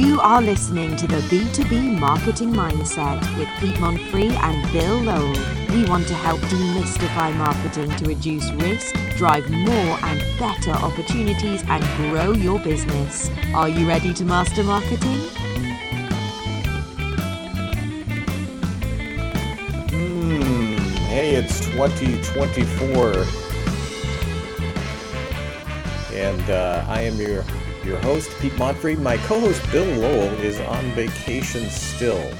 You are listening to the B2B Marketing Mindset with Pete Monfrey and Bill Lowell. We want to help demystify marketing to reduce risk, drive more and better opportunities, and grow your business. Are you ready to master marketing? Hmm. Hey, it's 2024. And uh, I am your your host, Pete Monfrey. My co-host, Bill Lowell, is on vacation still.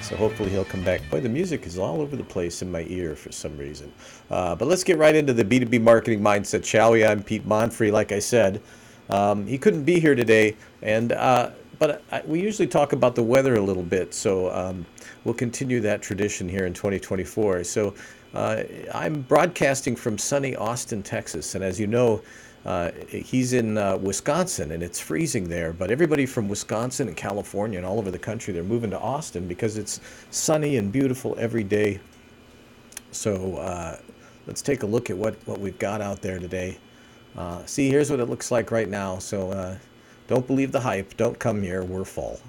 So hopefully he'll come back. Boy, the music is all over the place in my ear for some reason. Uh, but let's get right into the B2B marketing mindset, shall we? I'm Pete Monfrey, like I said. Um, he couldn't be here today, and uh, but I, we usually talk about the weather a little bit, so um, we'll continue that tradition here in 2024. So uh, I'm broadcasting from sunny Austin, Texas, and as you know, uh, he's in uh, Wisconsin and it's freezing there, but everybody from Wisconsin and California and all over the country, they're moving to Austin because it's sunny and beautiful every day. So uh, let's take a look at what, what we've got out there today. Uh, see, here's what it looks like right now. So uh, don't believe the hype. Don't come here. We're full.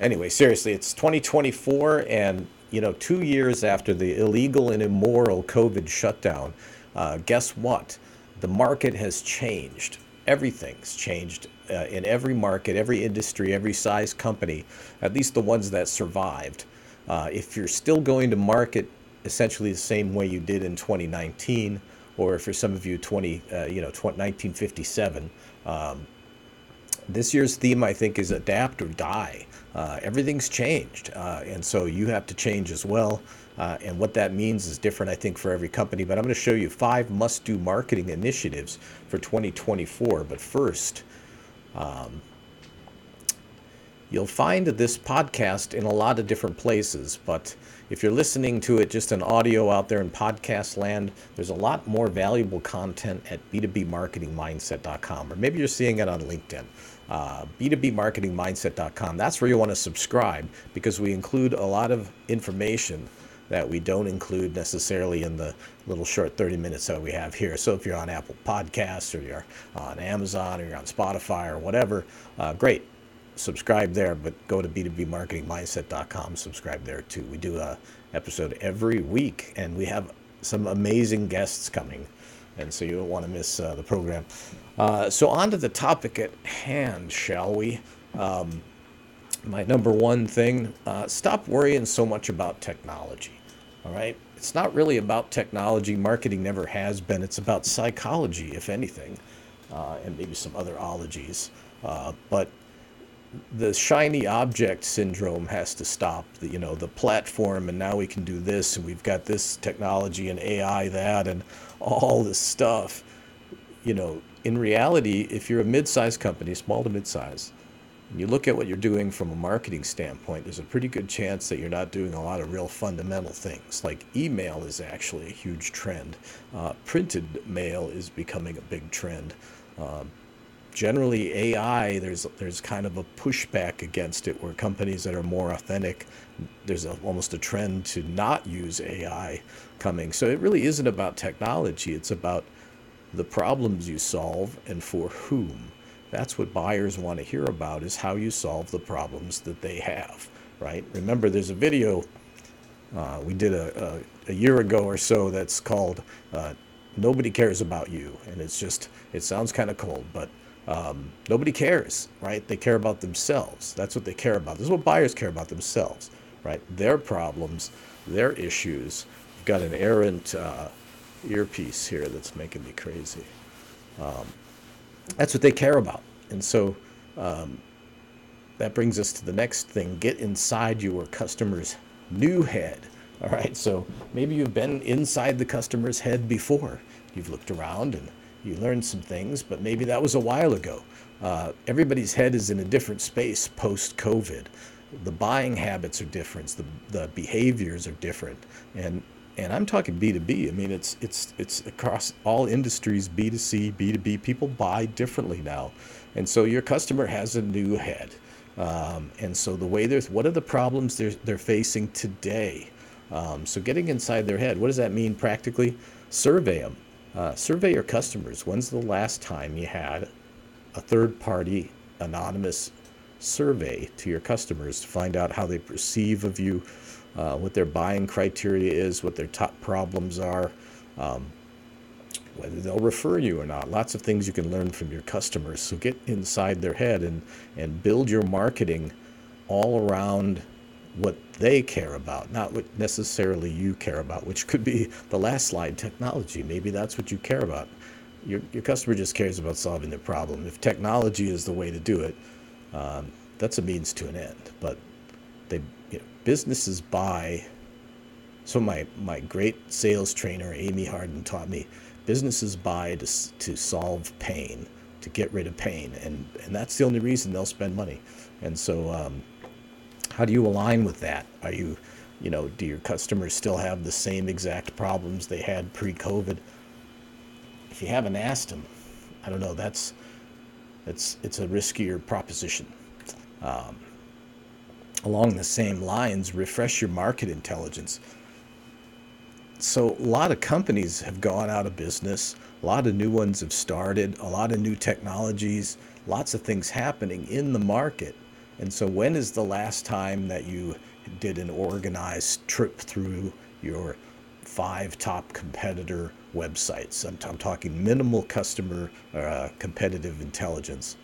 Anyway, seriously, it's 2024 and, you know, two years after the illegal and immoral COVID shutdown. Uh, guess what? The market has changed. Everything's changed uh, in every market, every industry, every size company, at least the ones that survived. Uh, if you're still going to market essentially the same way you did in 2019, or for some of you, 20, uh, you know, 1957, um, this year's theme, I think, is adapt or die. Uh, everything's changed, uh, and so you have to change as well. Uh, and what that means is different, I think, for every company. But I'm going to show you five must do marketing initiatives for 2024. But first, um, you'll find this podcast in a lot of different places. But if you're listening to it just in audio out there in podcast land, there's a lot more valuable content at b2bmarketingmindset.com. Or maybe you're seeing it on LinkedIn. Uh, b2bmarketingmindset.com. That's where you want to subscribe because we include a lot of information that we don't include necessarily in the little short 30 minutes that we have here. So if you're on Apple Podcasts or you're on Amazon or you're on Spotify or whatever, uh, great. Subscribe there, but go to b2bmarketingmindset.com. Subscribe there too. We do a episode every week, and we have some amazing guests coming, and so you don't want to miss uh, the program. Uh, so on to the topic at hand, shall we? Um, my number one thing: uh, stop worrying so much about technology. All right. It's not really about technology. Marketing never has been. It's about psychology, if anything, uh, and maybe some other ologies. Uh, but the shiny object syndrome has to stop. The, you know, the platform, and now we can do this, and we've got this technology and AI, that, and all this stuff. You know, in reality, if you're a mid-sized company, small to mid-size, you look at what you're doing from a marketing standpoint, there's a pretty good chance that you're not doing a lot of real fundamental things. Like email is actually a huge trend. Uh, printed mail is becoming a big trend. Uh, generally, AI, there's there's kind of a pushback against it, where companies that are more authentic, there's a, almost a trend to not use AI coming. So it really isn't about technology. It's about the problems you solve and for whom. That's what buyers want to hear about is how you solve the problems that they have, right? Remember, there's a video uh, we did a, a, a, year ago or so that's called uh, Nobody Cares About You. And it's just, it sounds kind of cold, but um, nobody cares, right? They care about themselves. That's what they care about. This is what buyers care about themselves, right? Their problems, their issues. I've got an errant uh, earpiece here that's making me crazy. Um, that's what they care about. And so um, that brings us to the next thing get inside your customer's new head. All right, so maybe you've been inside the customer's head before. You've looked around and you learned some things, but maybe that was a while ago. Uh, everybody's head is in a different space post COVID. The buying habits are different, the, the behaviors are different. And and I'm talking B2B. I mean, it's it's it's across all industries, B2C, B2B. People buy differently now, and so your customer has a new head. Um, and so the way they're, what are the problems they're they're facing today? Um, so getting inside their head, what does that mean practically? Survey them. Uh, survey your customers. When's the last time you had a third party anonymous survey to your customers to find out how they perceive of you, uh, what their buying criteria is, what their top problems are, um, whether they'll refer you or not. Lots of things you can learn from your customers. So get inside their head and, and build your marketing all around what they care about, not what necessarily you care about, which could be the last slide technology. Maybe that's what you care about. Your, your customer just cares about solving their problem. If technology is the way to do it, um, that's a means to an end. But they, you know, businesses buy. So my, my great sales trainer, Amy Harden, taught me businesses buy to, to solve pain, to get rid of pain. And, and that's the only reason they'll spend money. And so um, how do you align with that? Are you, you know, do your customers still have the same exact problems they had pre-COVID? If you haven't asked them, I don't know. That's it's it's a riskier proposition. Um, along the same lines, refresh your market intelligence. So a lot of companies have gone out of business. A lot of new ones have started. A lot of new technologies. Lots of things happening in the market and so, when is the last time that you did an organized trip through your five top competitor websites? I'm, I'm talking minimal customer uh, competitive intelligence.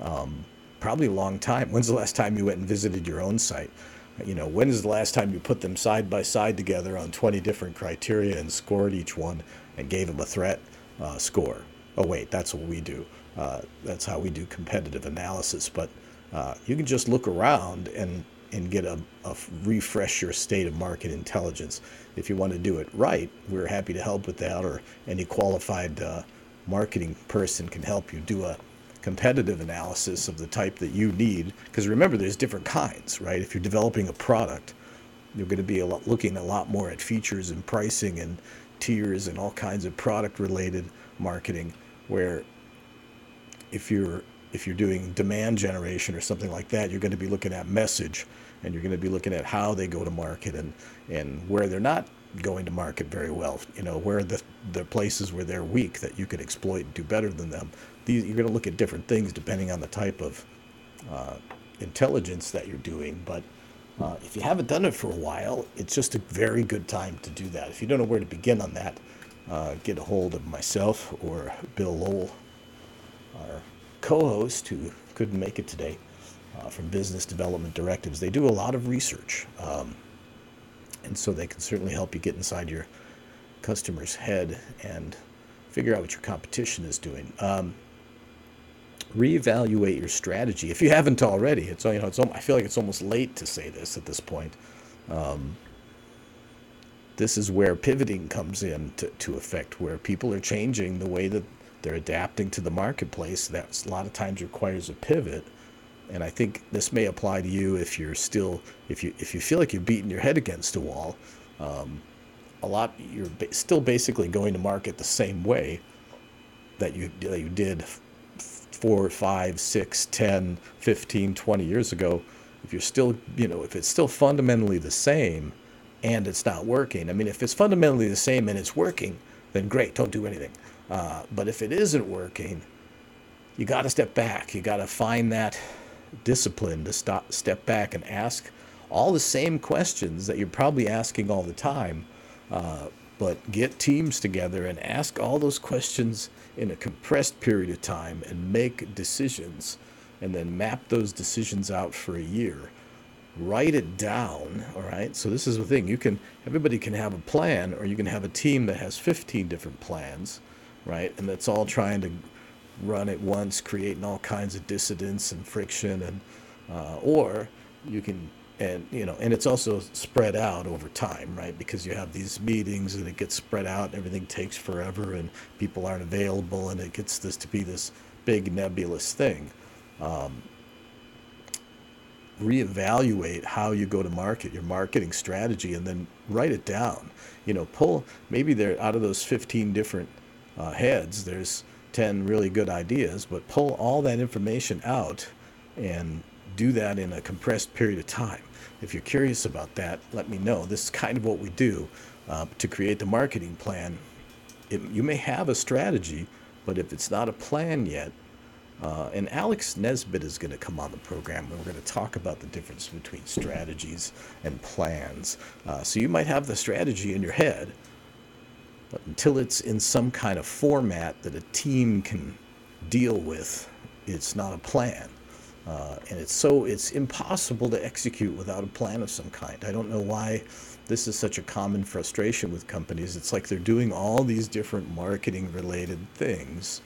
Um, probably a long time. When's the last time you went and visited your own site? You know, when is the last time you put them side by side together on 20 different criteria and scored each one and gave them a threat uh, score? Oh, wait, that's what we do. Uh, that's how we do competitive analysis. But uh, you can just look around and and get a, a refresh your state of market intelligence. If you want to do it right, we're happy to help with that, or any qualified uh, marketing person can help you do a competitive analysis of the type that you need. Because remember, there's different kinds, right? If you're developing a product, you're going to be a lot, looking a lot more at features and pricing and tiers and all kinds of product related marketing. Where if you're if you're doing demand generation or something like that, you're going to be looking at message and you're going to be looking at how they go to market and, and where they're not going to market very well. You know, where the, the places where they're weak that you could exploit and do better than them. These, you're going to look at different things depending on the type of uh, intelligence that you're doing. But uh, if you haven't done it for a while, it's just a very good time to do that. If you don't know where to begin on that, uh, get a hold of myself or Bill Lowell, our co-host who couldn't make it today uh, from Business Development Directives. They do a lot of research, um, and so they can certainly help you get inside your customer's head and figure out what your competition is doing. Um, reevaluate your strategy if you haven't already. It's you know it's I feel like it's almost late to say this at this point. Um, this is where pivoting comes in to, to effect, where people are changing the way that they're adapting to the marketplace. That a lot of times requires a pivot. And I think this may apply to you if you're still, if you if you feel like you're beating your head against a wall. Um, a lot you're still basically going to market the same way that you that you did four, five, six, 10, 15, 20 years ago. If you're still, you know, if it's still fundamentally the same and it's not working. I mean, if it's fundamentally the same and it's working, then great, don't do anything. Uh, but if it isn't working, you got to step back. You got to find that discipline to stop, step back and ask all the same questions that you're probably asking all the time. Uh, but get teams together and ask all those questions in a compressed period of time and make decisions and then map those decisions out for a year write it down all right so this is the thing you can everybody can have a plan or you can have a team that has 15 different plans right? And that's all trying to run at once, creating all kinds of dissidence and friction, and uh, or you can and you know and it's also spread out over time right? Because you have these meetings and it gets spread out and everything takes forever and people aren't available and it gets this to be this big nebulous thing. Um, reevaluate how you go to market your marketing strategy and then write it down. You know pull maybe there out of those 15 different uh, heads, there's 10 really good ideas, but pull all that information out and do that in a compressed period of time. If you're curious about that, let me know. This is kind of what we do uh, to create the marketing plan. It, you may have a strategy, but if it's not a plan yet, Uh, and Alex Nesbitt is going to come on the program and we're going to talk about the difference between strategies and plans. Uh, so you might have the strategy in your head, but until it's in some kind of format that a team can deal with, it's not a plan. Uh, and it's so it's impossible to execute without a plan of some kind. I don't know why this is such a common frustration with companies. It's like they're doing all these different marketing related things,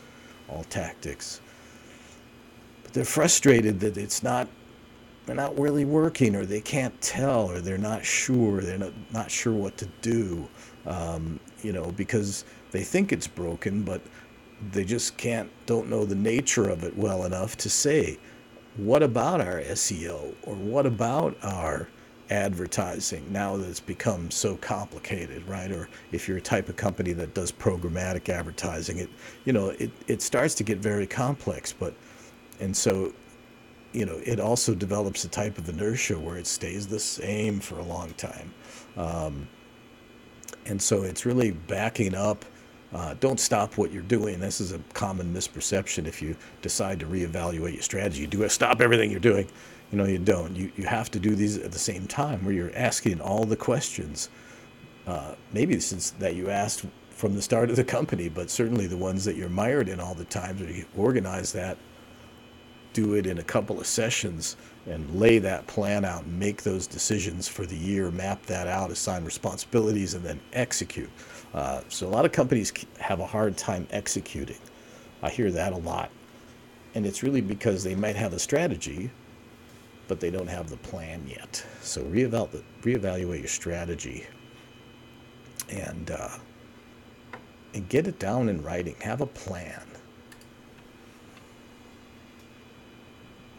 all tactics, but they're frustrated that it's not they're not really working or they can't tell or they're not sure they're not, not sure what to do um, you know because they think it's broken but they just can't don't know the nature of it well enough to say what about our SEO or what about our advertising now that it's become so complicated, right? Or if you're a type of company that does programmatic advertising, it you know it, it starts to get very complex. But and so you know it also develops a type of inertia where it stays the same for a long time, um, and so it's really backing up uh, don't stop what you're doing. This is a common misperception. If you decide to reevaluate your strategy, you do stop everything you're doing. You know, you don't. You, you have to do these at the same time where you're asking all the questions, uh, maybe since that you asked from the start of the company, but certainly the ones that you're mired in all the time. So you organize that, do it in a couple of sessions, and lay that plan out make those decisions for the year, map that out, assign responsibilities, and then execute. Uh, so a lot of companies have a hard time executing. I hear that a lot. And it's really because they might have a strategy, but they don't have the plan yet. So reevaluate, reevaluate your strategy and, uh, and get it down in writing. Have a plan.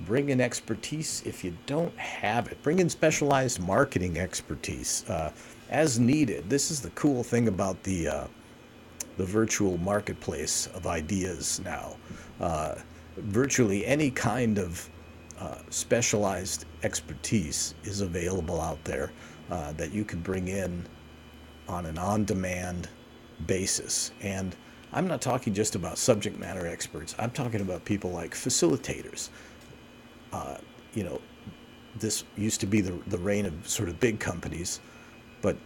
Bring in expertise if you don't have it. Bring in specialized marketing expertise. Uh, as needed. This is the cool thing about the uh, the virtual marketplace of ideas now. Uh, virtually any kind of uh, specialized expertise is available out there uh, that you can bring in on an on-demand basis. And I'm not talking just about subject matter experts. I'm talking about people like facilitators. Uh, you know, this used to be the, the reign of sort of big companies but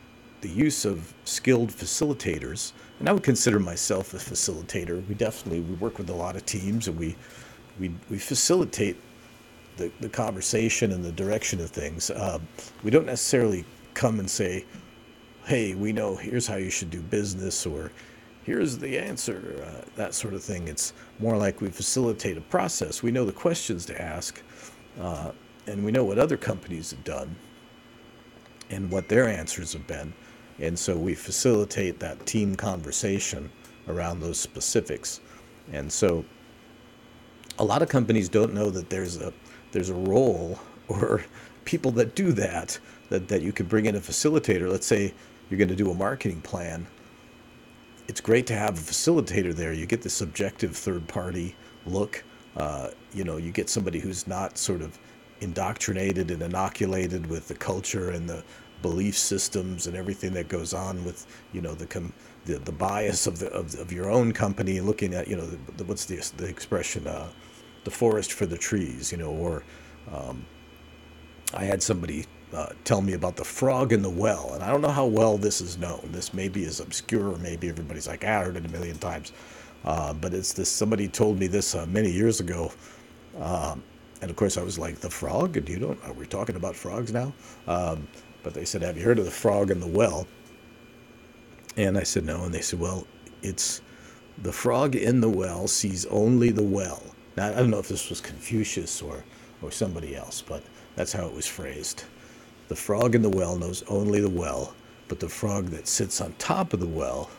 the use of skilled facilitators, and I would consider myself a facilitator. We definitely we work with a lot of teams, and we we we facilitate the, the conversation and the direction of things. Uh, we don't necessarily come and say, "Hey, we know here's how you should do business," or "Here's the answer," uh, that sort of thing. It's more like we facilitate a process. We know the questions to ask, uh, and we know what other companies have done and what their answers have been. And so we facilitate that team conversation around those specifics. And so a lot of companies don't know that there's a there's a role or people that do that that, that you could bring in a facilitator. Let's say you're going to do a marketing plan. It's great to have a facilitator there. You get the subjective third party look. Uh, you know, you get somebody who's not sort of indoctrinated and inoculated with the culture and the belief systems and everything that goes on with you know the com- the, the bias of the of, of your own company looking at you know the, the, what's the the expression uh, the forest for the trees you know or um, I had somebody uh, tell me about the frog in the well and I don't know how well this is known this maybe is obscure maybe everybody's like ah, I heard it a million times uh, but it's this somebody told me this uh, many years ago um, and of course, I was like, the frog? And you don't, are we talking about frogs now? Um, but they said, have you heard of the frog in the well? And I said, no. And they said, well, it's the frog in the well sees only the well. Now, I don't know if this was Confucius or, or somebody else, but that's how it was phrased. The frog in the well knows only the well, but the frog that sits on top of the well,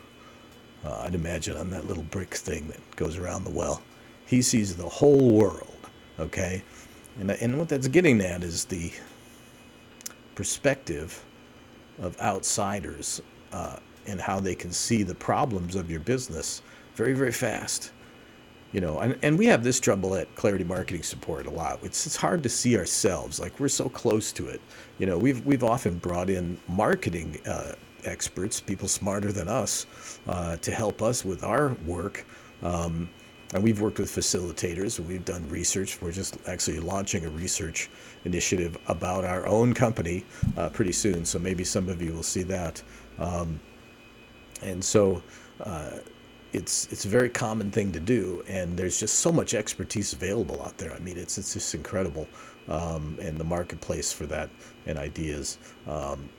uh, I'd imagine on that little brick thing that goes around the well, he sees the whole world. Okay, and and what that's getting at is the perspective of outsiders uh, and how they can see the problems of your business very very fast. You know, and, and we have this trouble at Clarity Marketing Support a lot. It's it's hard to see ourselves like we're so close to it. You know, we've we've often brought in marketing uh, experts, people smarter than us, uh, to help us with our work. Um, and we've worked with facilitators. We've done research. We're just actually launching a research initiative about our own company uh, pretty soon. So maybe some of you will see that. Um, and so uh, it's it's a very common thing to do, and there's just so much expertise available out there. I mean, it's it's just incredible, um, and the marketplace for that and ideas. Um,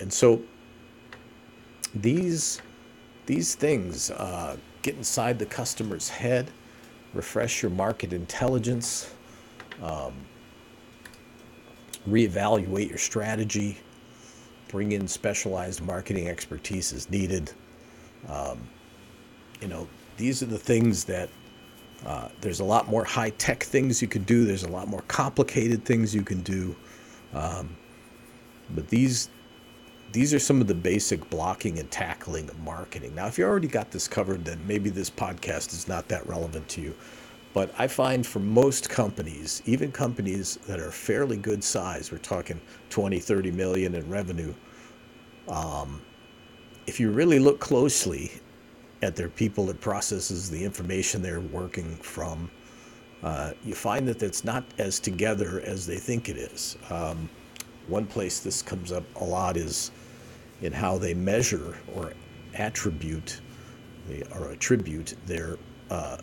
and so these these things uh, get inside the customer's head, refresh your market intelligence, um, reevaluate your strategy, bring in specialized marketing expertise as needed. Um, you know, these are the things that uh, there's a lot more high tech things you can do. There's a lot more complicated things you can do. Um, but these these are some of the basic blocking and tackling of marketing. Now, if you already got this covered, then maybe this podcast is not that relevant to you. But I find for most companies, even companies that are fairly good size, we're talking 20, 30 million in revenue, um, if you really look closely at their people, and processes, the information they're working from, uh, you find that it's not as together as they think it is. Um, one place this comes up a lot is in how they measure or attribute or attribute their uh,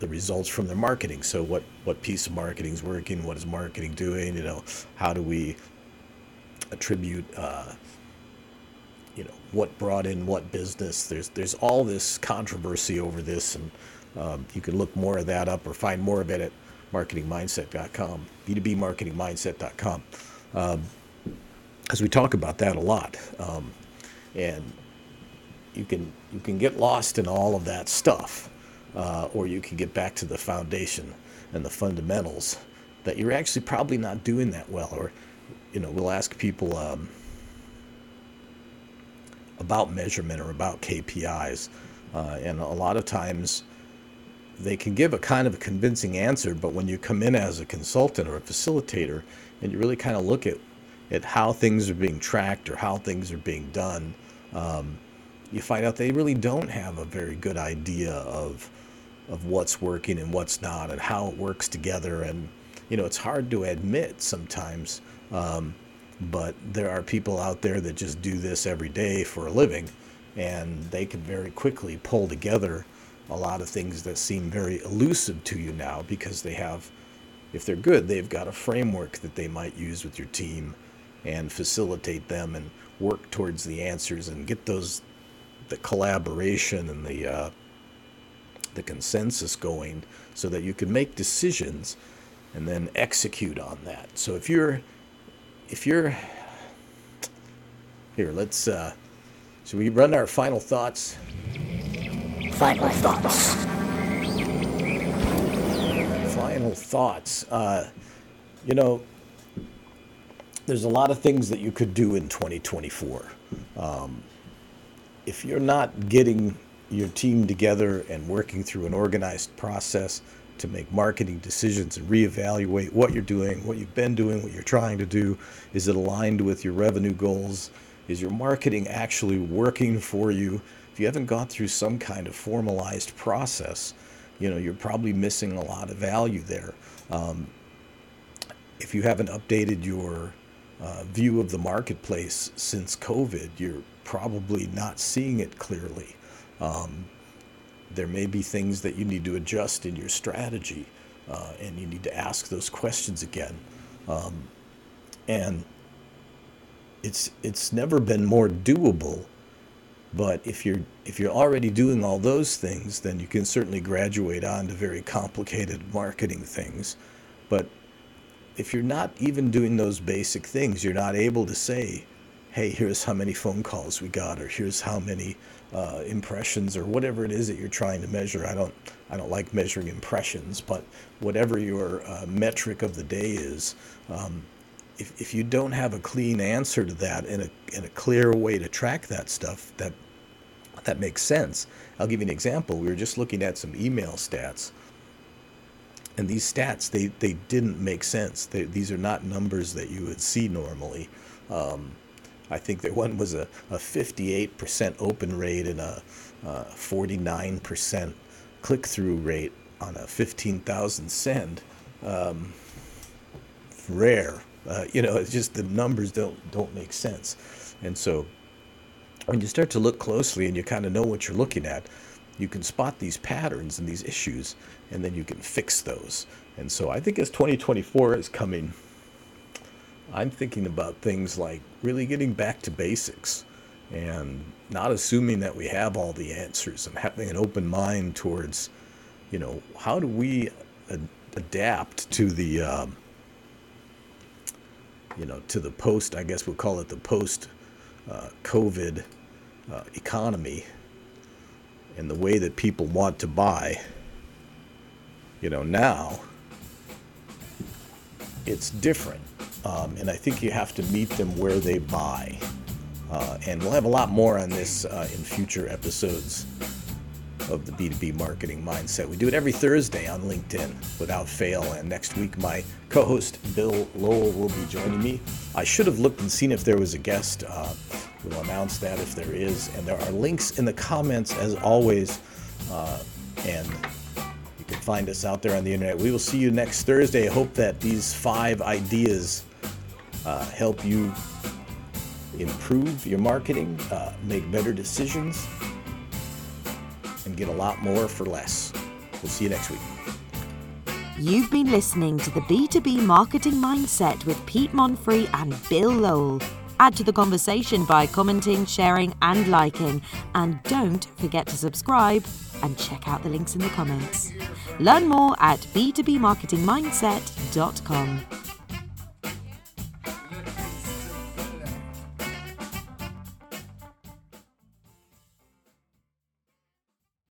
the results from their marketing. So what what piece of marketing is working? What is marketing doing? You know, how do we attribute? Uh, you know what brought in what business. There's there's all this controversy over this, and um, you can look more of that up or find more of it at marketingmindset.com, b2bmarketingmindset.com. Um, because we talk about that a lot, um, and you can you can get lost in all of that stuff, uh, or you can get back to the foundation and the fundamentals that you're actually probably not doing that well. Or, you know, we'll ask people um, about measurement or about KPIs, uh, and a lot of times they can give a kind of a convincing answer, but when you come in as a consultant or a facilitator and you really kind of look at at how things are being tracked or how things are being done, um, you find out they really don't have a very good idea of of what's working and what's not and how it works together. And you know, it's hard to admit sometimes, um, but there are people out there that just do this every day for a living, and they can very quickly pull together a lot of things that seem very elusive to you now because they have if they're good, they've got a framework that they might use with your team and facilitate them and work towards the answers and get those the collaboration and the uh, the consensus going so that you can make decisions and then execute on that. So if you're if you're here, let's uh, should we run our final thoughts? Final thoughts. Final thoughts. Uh, you know, there's a lot of things that you could do in 2024. Um, if you're not getting your team together and working through an organized process to make marketing decisions and reevaluate what you're doing, what you've been doing, what you're trying to do, is it aligned with your revenue goals? Is your marketing actually working for you? If you haven't gone through some kind of formalized process, you know you're probably missing a lot of value there. Um, if you haven't updated your uh, view of the marketplace since COVID, you're probably not seeing it clearly. Um, there may be things that you need to adjust in your strategy, uh, and you need to ask those questions again. Um, and it's it's never been more doable. But if you're if you're already doing all those things, then you can certainly graduate on to very complicated marketing things. But if you're not even doing those basic things, you're not able to say, hey, here's how many phone calls we got, or here's how many uh, impressions, or whatever it is that you're trying to measure. I don't, I don't like measuring impressions, but whatever your uh, metric of the day is, um, if, if you don't have a clean answer to that and a, and a clear way to track that stuff, that that makes sense. I'll give you an example. We were just looking at some email stats and these stats they, they didn't make sense they, these are not numbers that you would see normally um, i think that one was a, a 58% open rate and a, a 49% click through rate on a 15,000 send, um, rare. Uh, you know, it's just the numbers don't don't make sense. And so when you start to look closely and you kind of know what you're looking at, you can spot these patterns and these issues, and then you can fix those. And so I think as 2024 is coming, I'm thinking about things like really getting back to basics and not assuming that we have all the answers and having an open mind towards, you know, how do we ad- adapt to the, um, you know, to the post, I guess we'll call it the post uh, COVID uh, economy and the way that people want to buy. You know, now it's different. Um, and I think you have to meet them where they buy. Uh, and we'll have a lot more on this uh, in future episodes of the B2B marketing mindset. We do it every Thursday on LinkedIn without fail. And next week, my co host Bill Lowell will be joining me. I should have looked and seen if there was a guest. Uh, we'll announce that if there is. And there are links in the comments as always. Uh, and you can find us out there on the internet. We will see you next Thursday. I hope that these five ideas uh, help you improve your marketing, uh, make better decisions, and get a lot more for less. We'll see you next week. You've been listening to the B2B Marketing Mindset with Pete Monfrey and Bill Lowell. Add to the conversation by commenting, sharing, and liking. And don't forget to subscribe and check out the links in the comments. Learn more at b2bmarketingmindset.com.